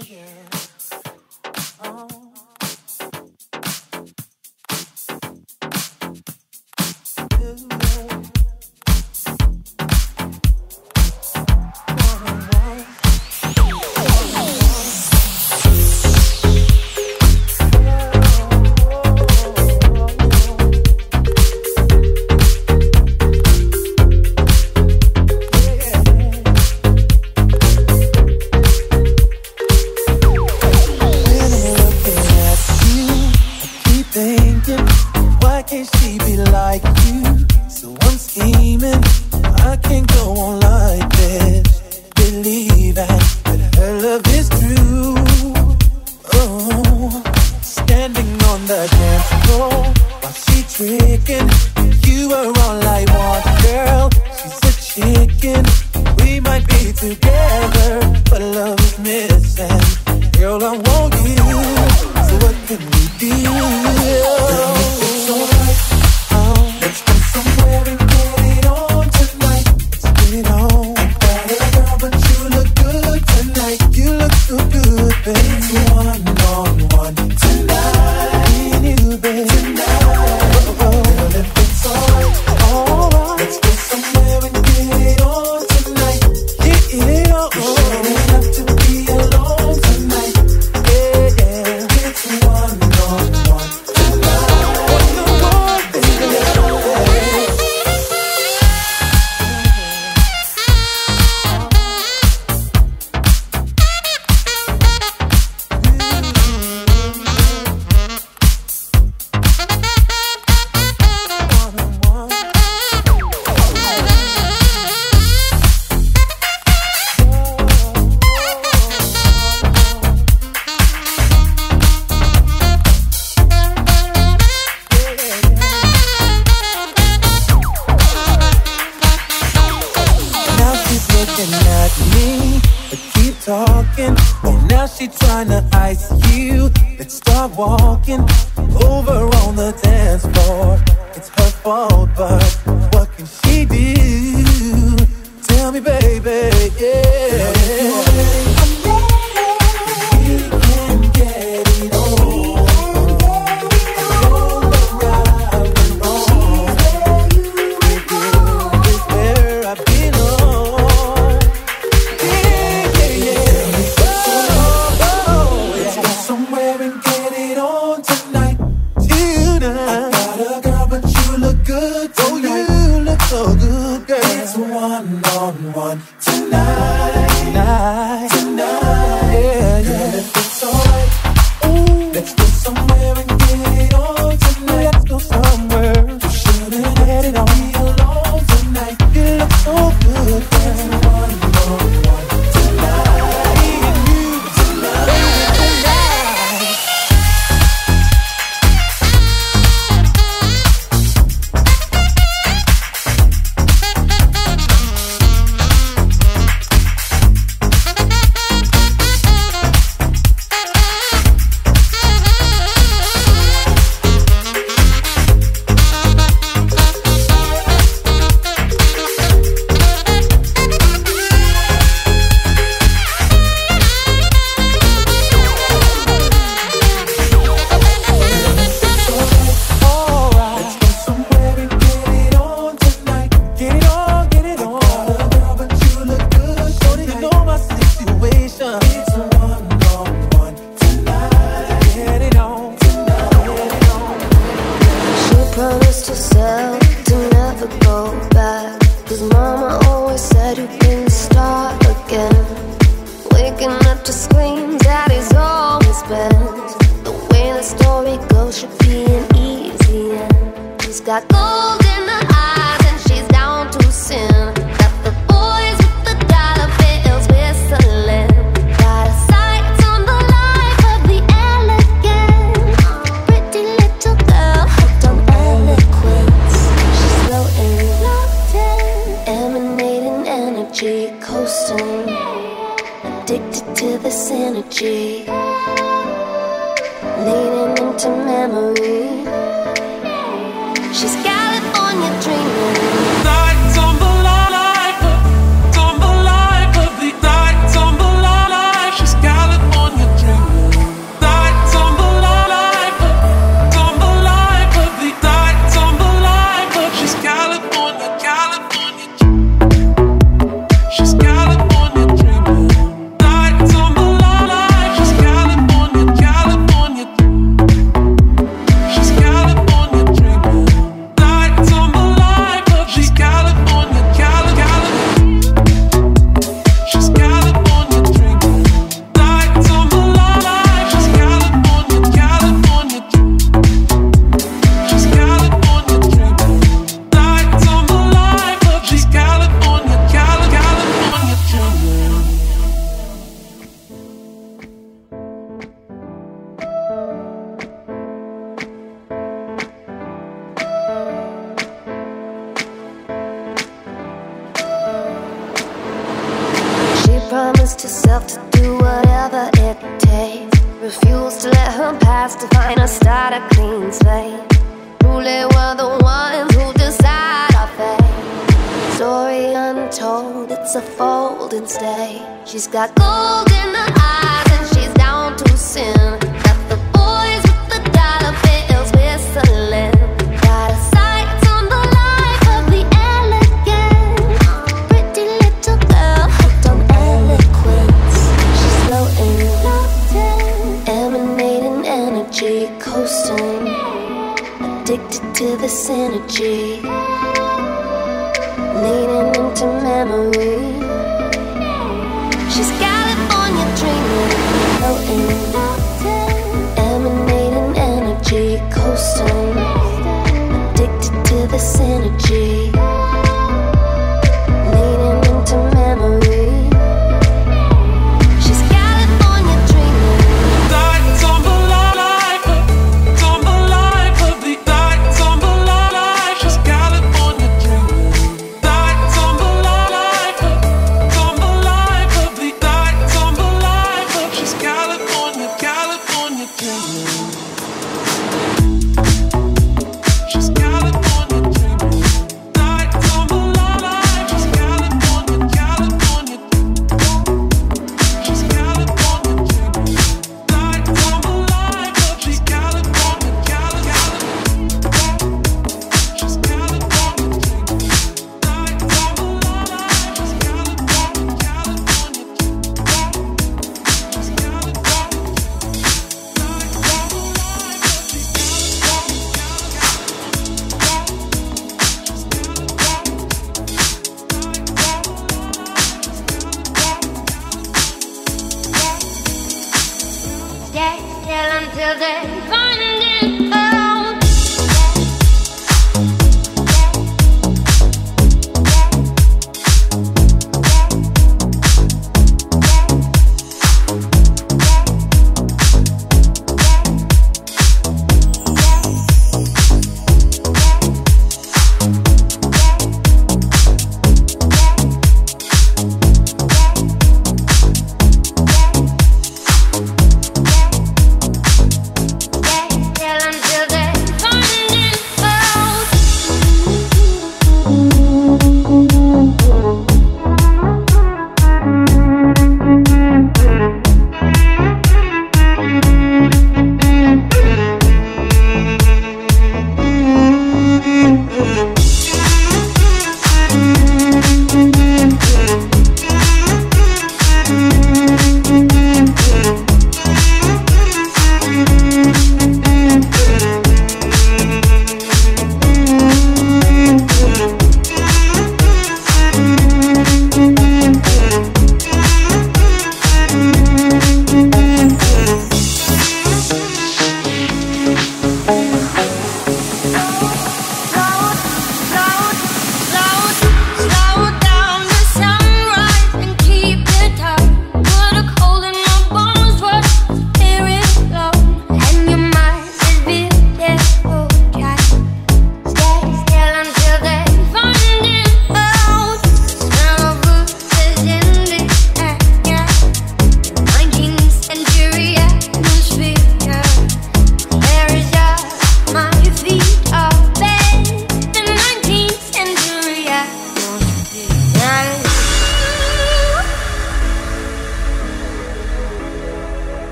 California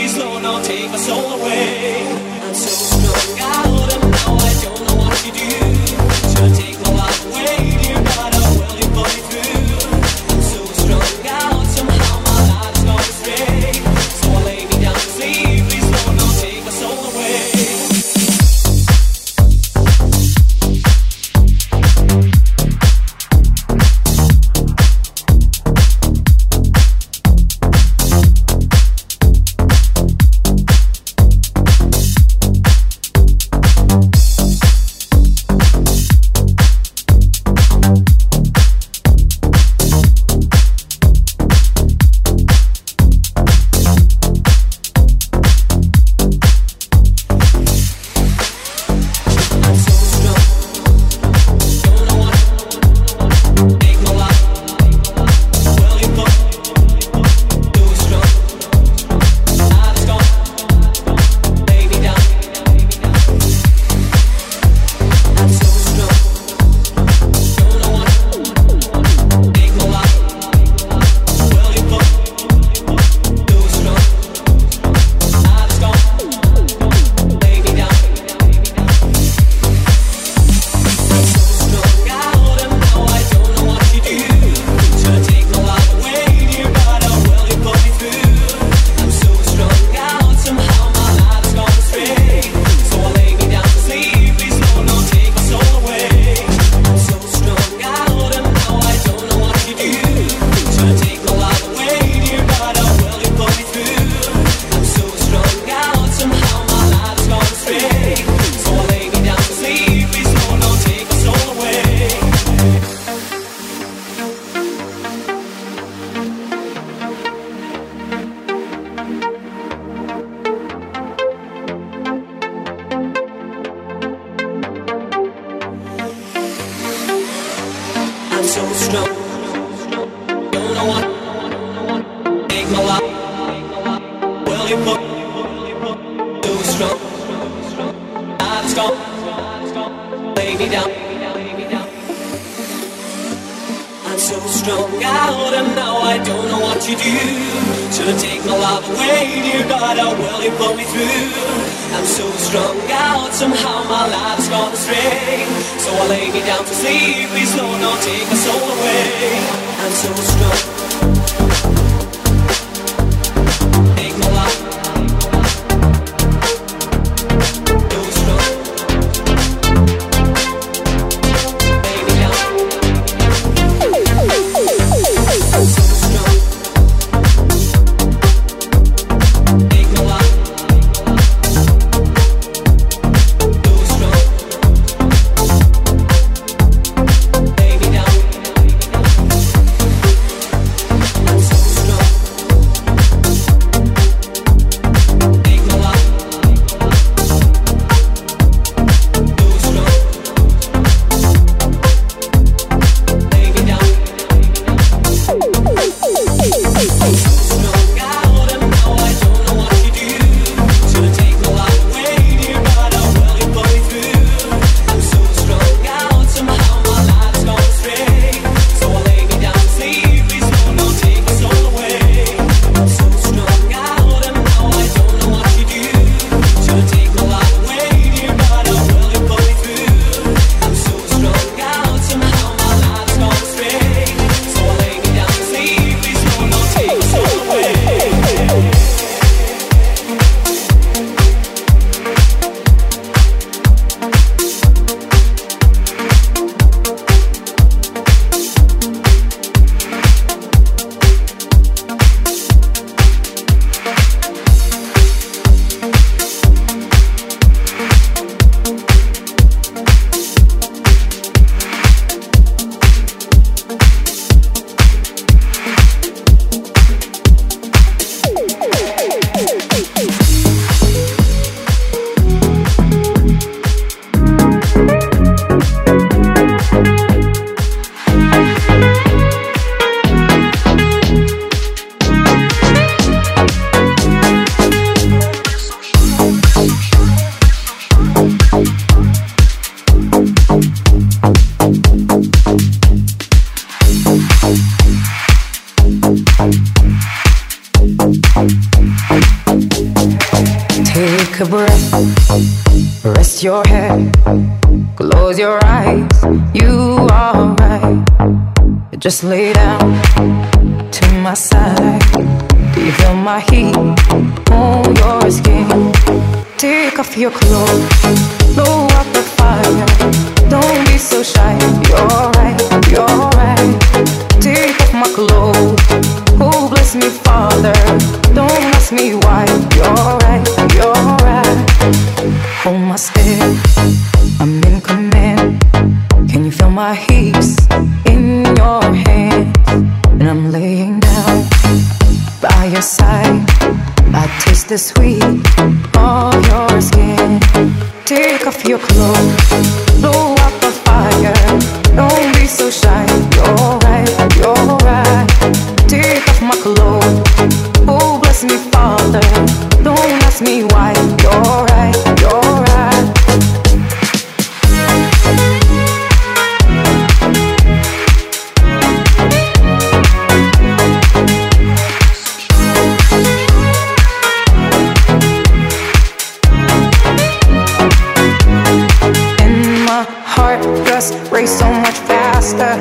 me slow, now take my soul away. I'm so strong, I wouldn't know, I don't know what to do. Just race so much faster.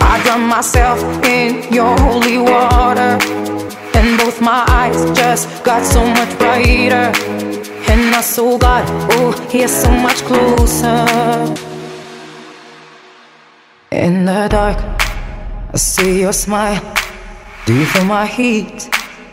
I drown myself in your holy water, and both my eyes just got so much brighter. And I saw God, oh, he's so much closer. In the dark, I see your smile. Do you feel my heat?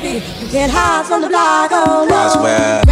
can't hide from the block, oh no. Roswell.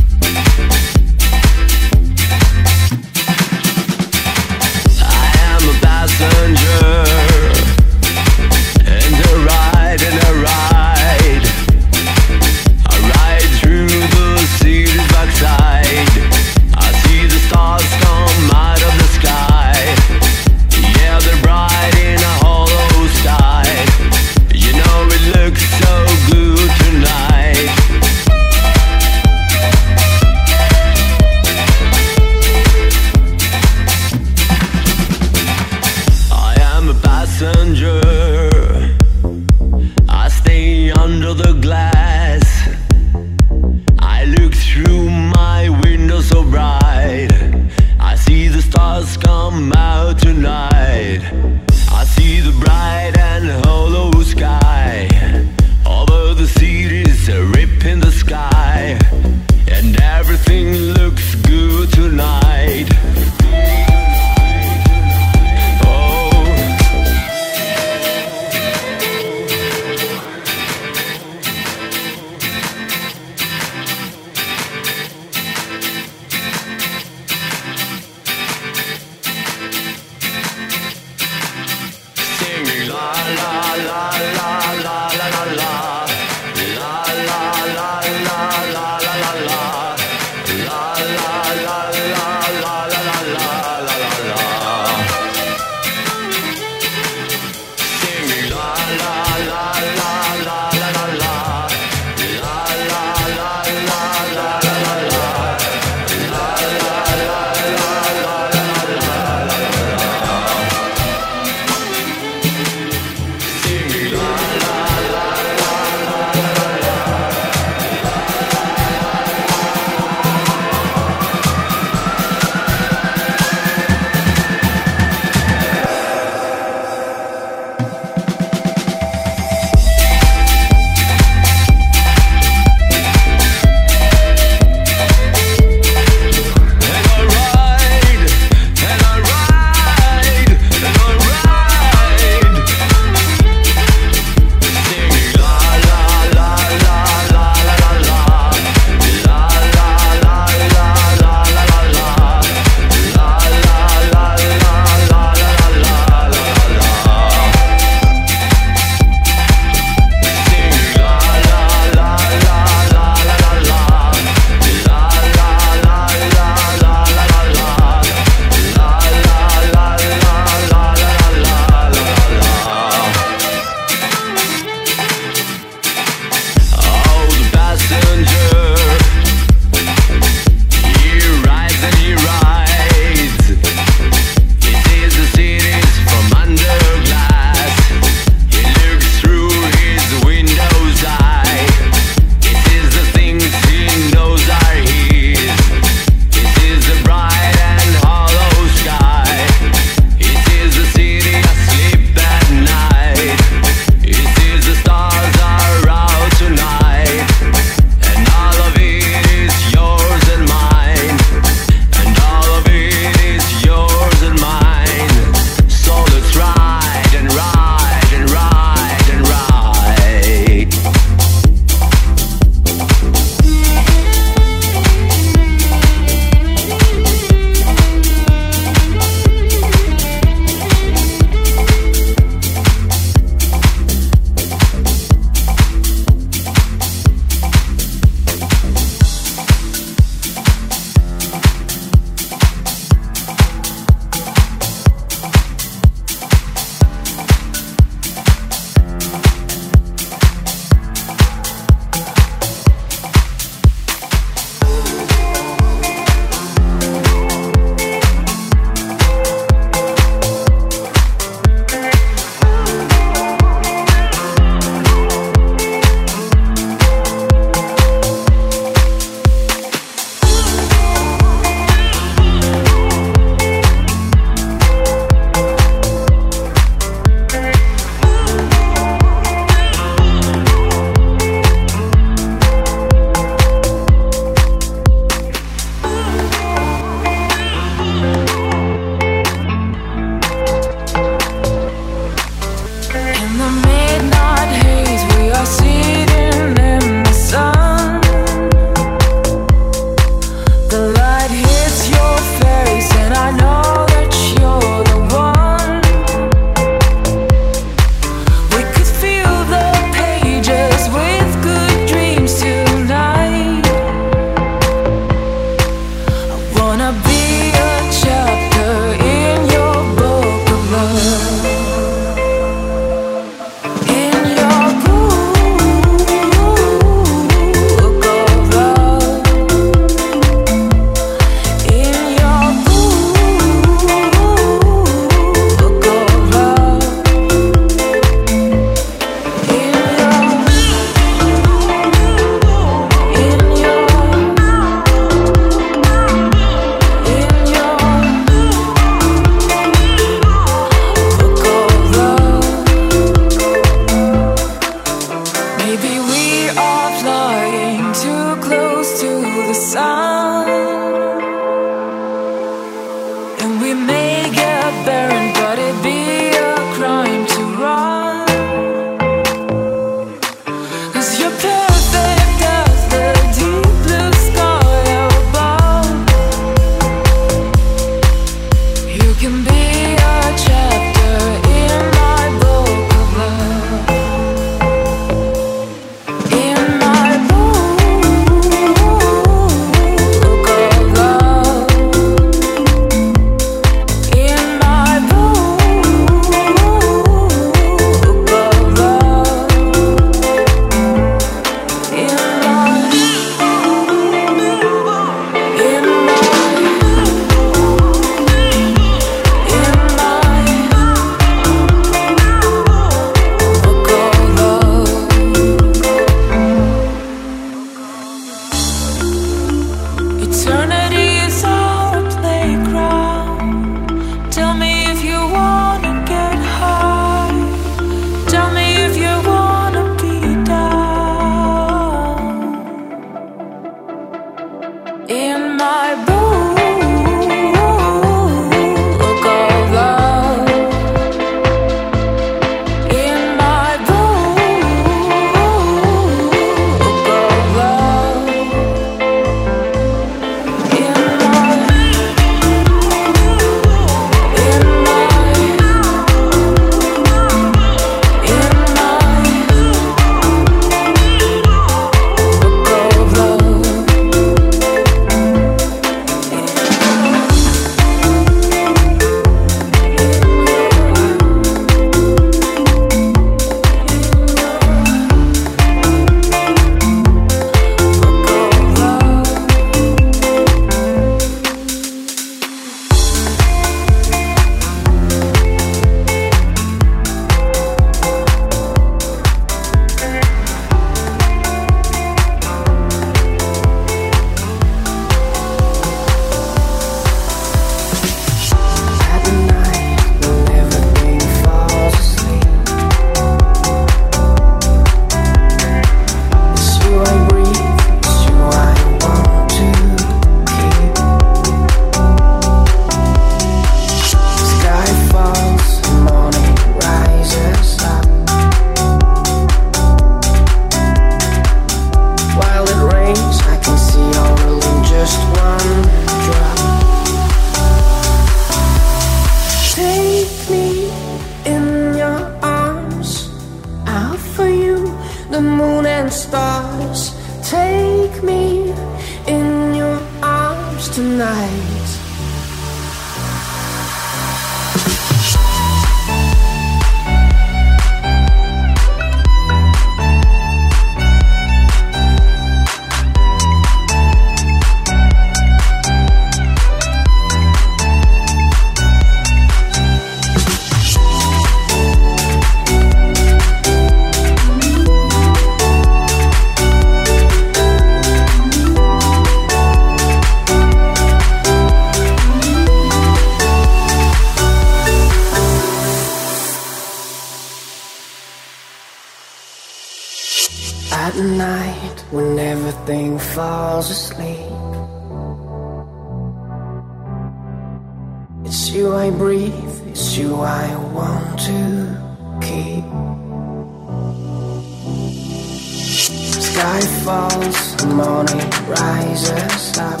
sky falls, the morning rises up.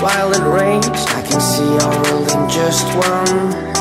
While it rains, I can see our world in just one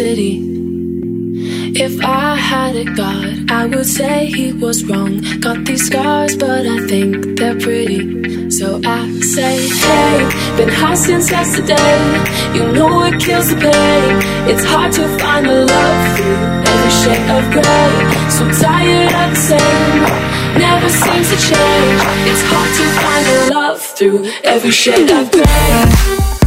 city. If I had a god, I would say he was wrong. Got these scars, but I think they're pretty. So I say, hey, been high since yesterday. You know it kills the pain. It's hard to find the love through every shade of gray. So tired of the same, never seems to change. It's hard to find the love through every shade of gray.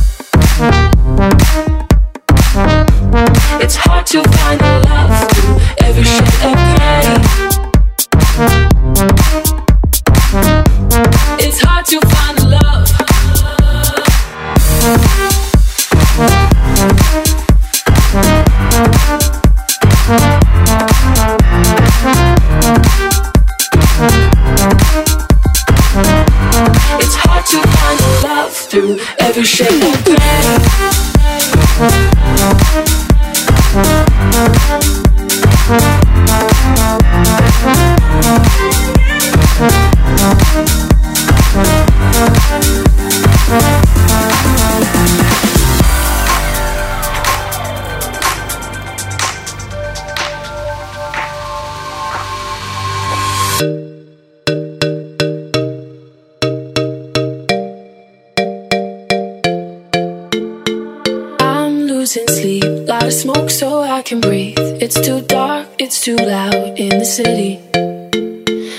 Light a smoke so I can breathe. It's too dark, it's too loud in the city.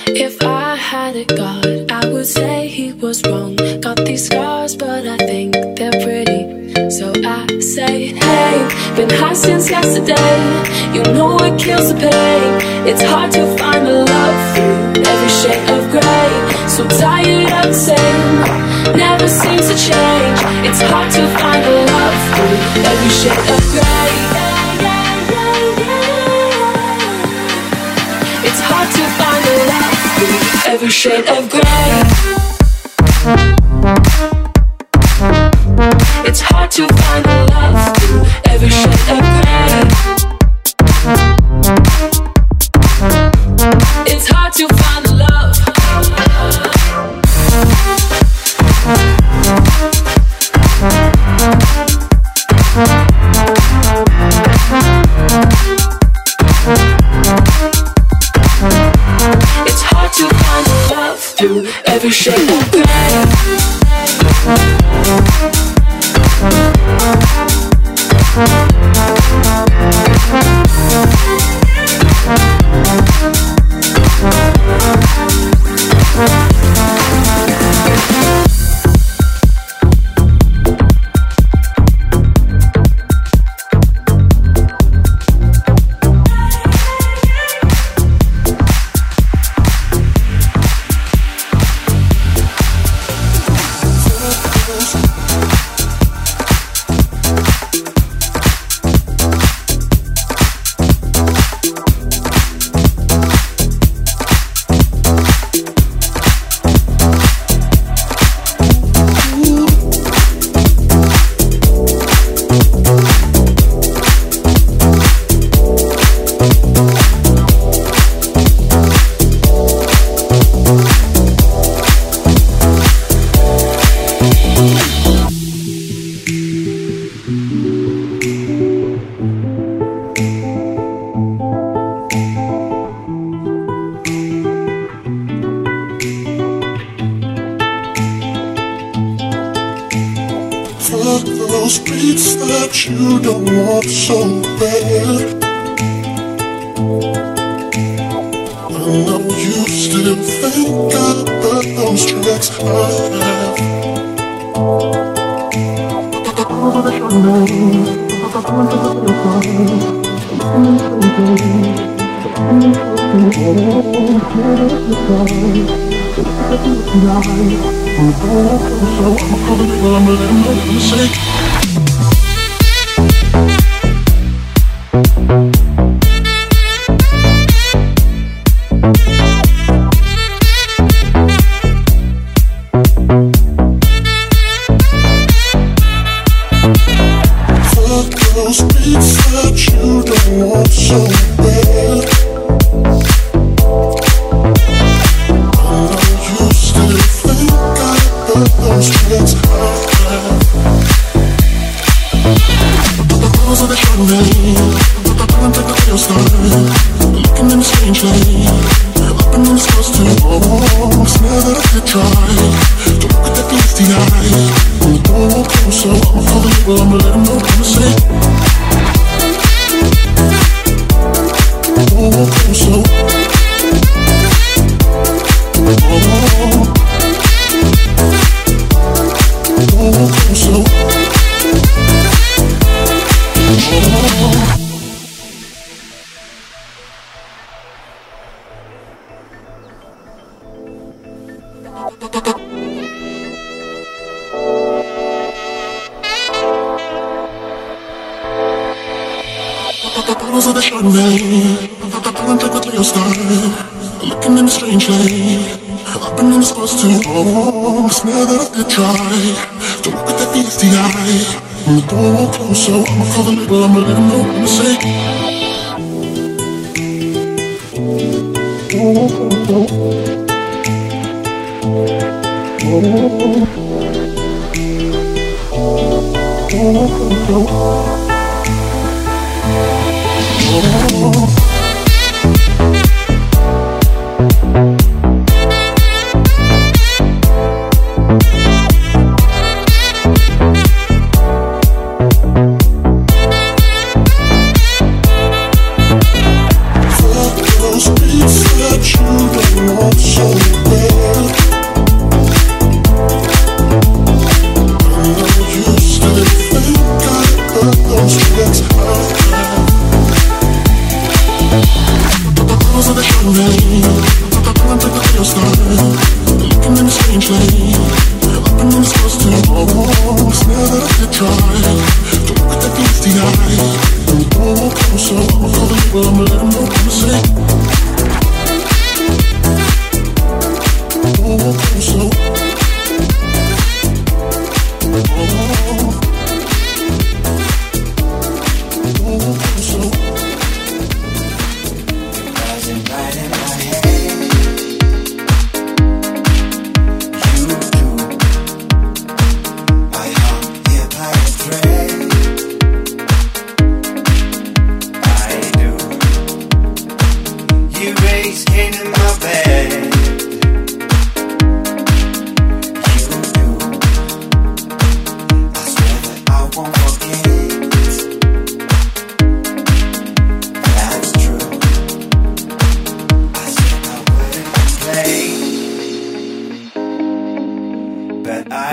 If I had a god, I would say he was wrong. Got these scars, but I think they're pretty. So I say, hey, been high since yesterday. You know it kills the pain. It's hard to find a love through every shade of gray. So tired of the same, never seems to change. It's hard to find a every shade of gray. It's hard to find a love through every shade of gray. It's hard to find a love through every shade of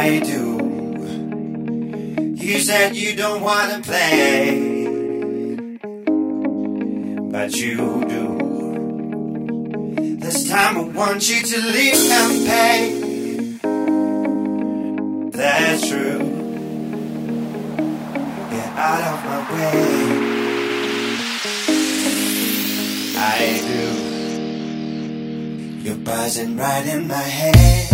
I do. You said you don't wanna play, but you do. This time I want you to leave and pay. That's true. Get out of my way. I do. You're buzzing right in my head.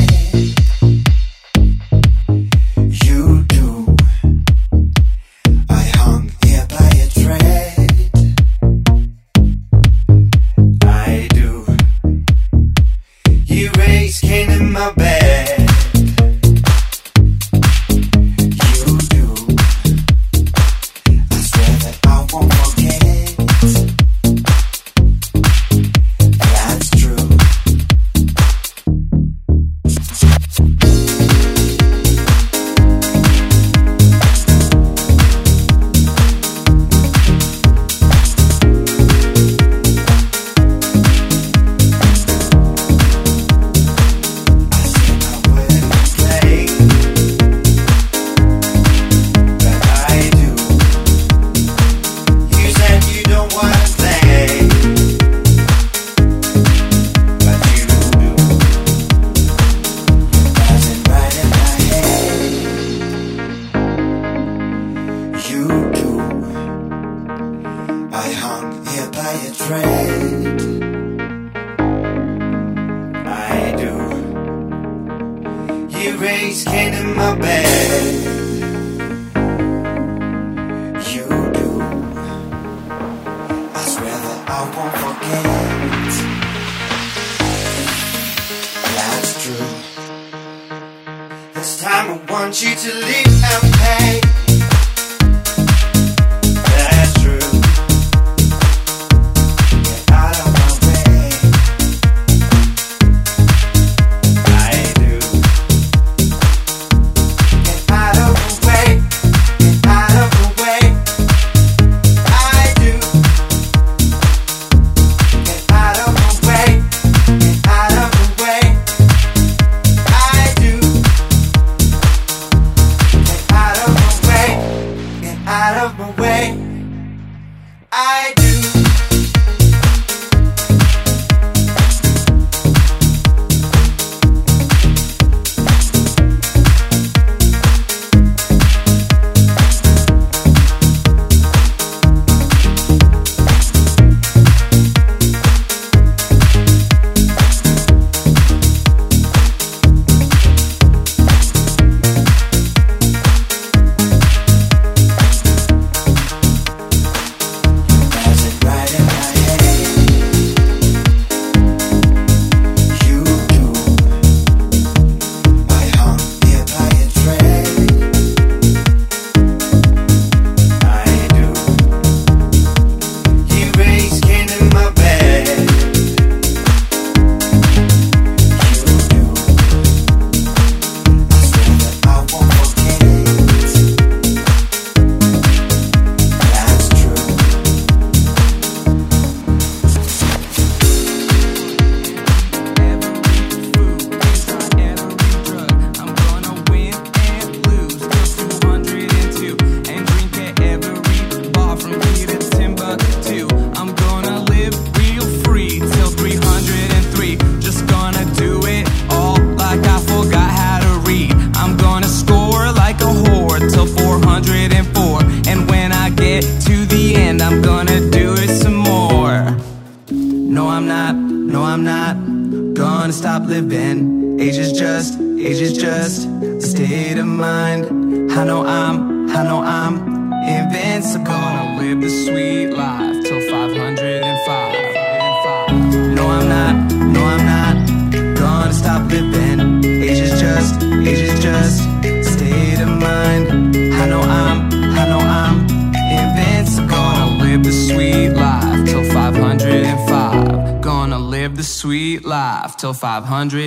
500.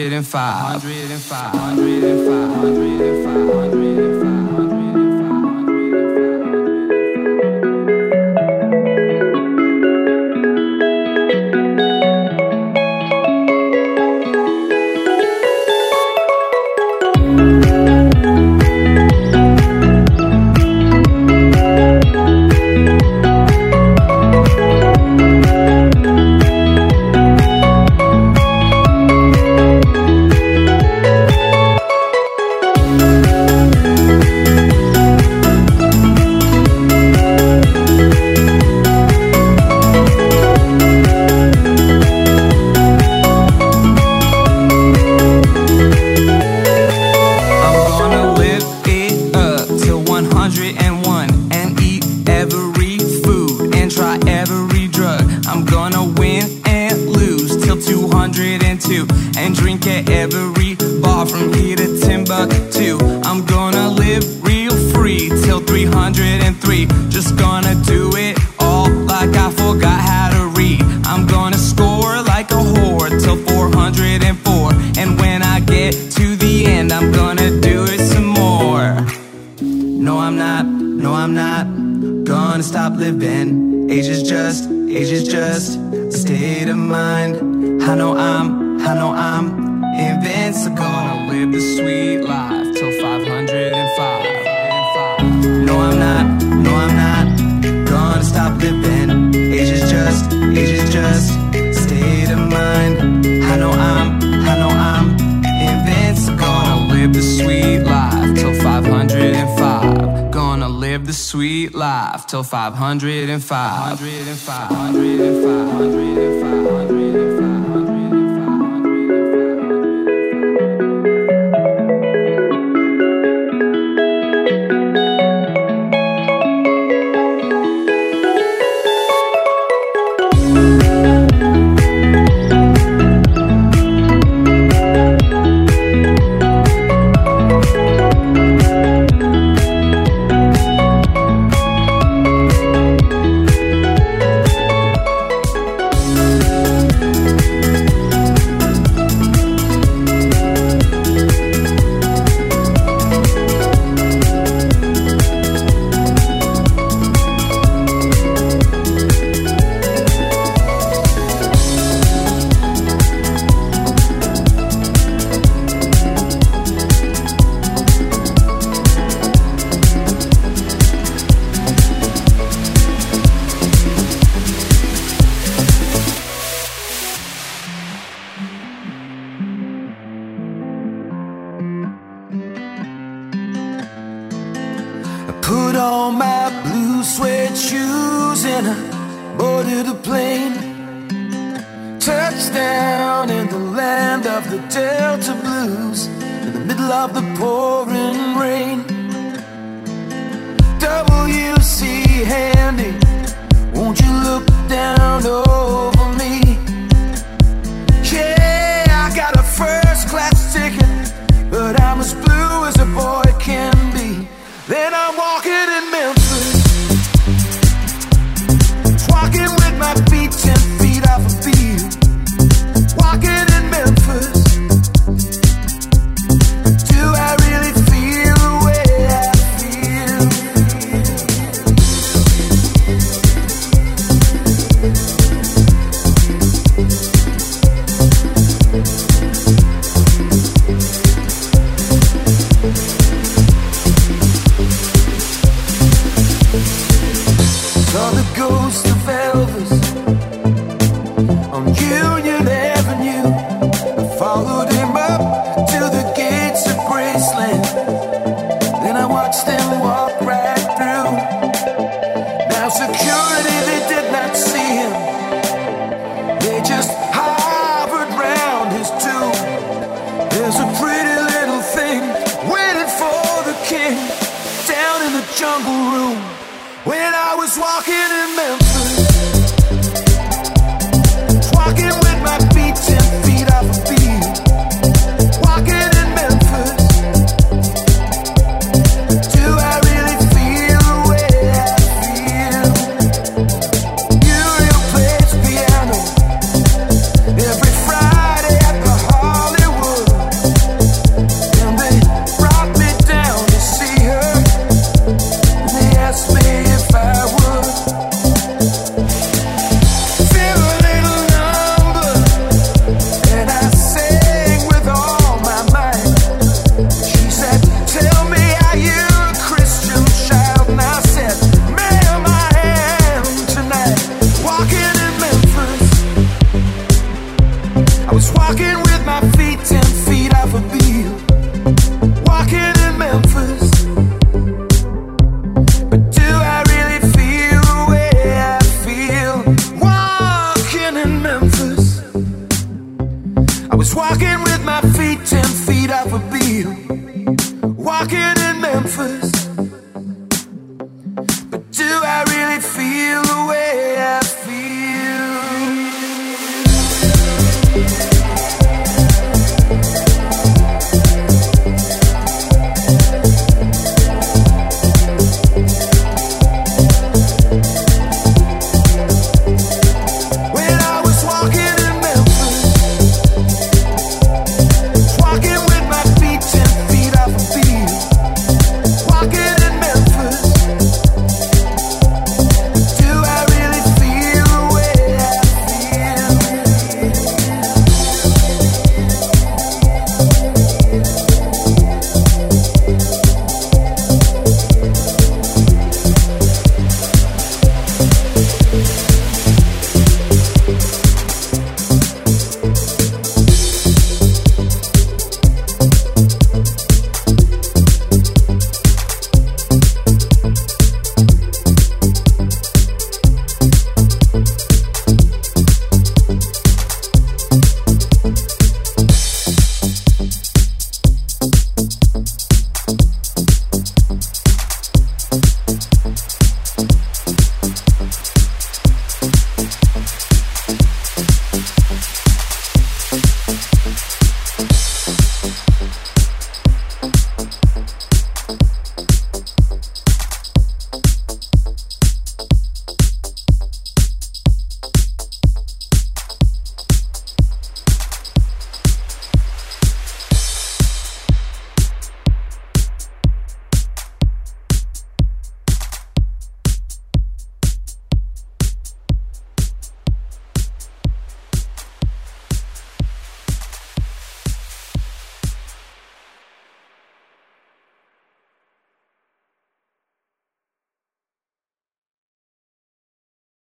haven't Age is just, age is just State of mind. I know I'm, I know I'm Invincible. Gonna live the sweet life Till 505 Gonna live the sweet life Till 505 105 105 105 105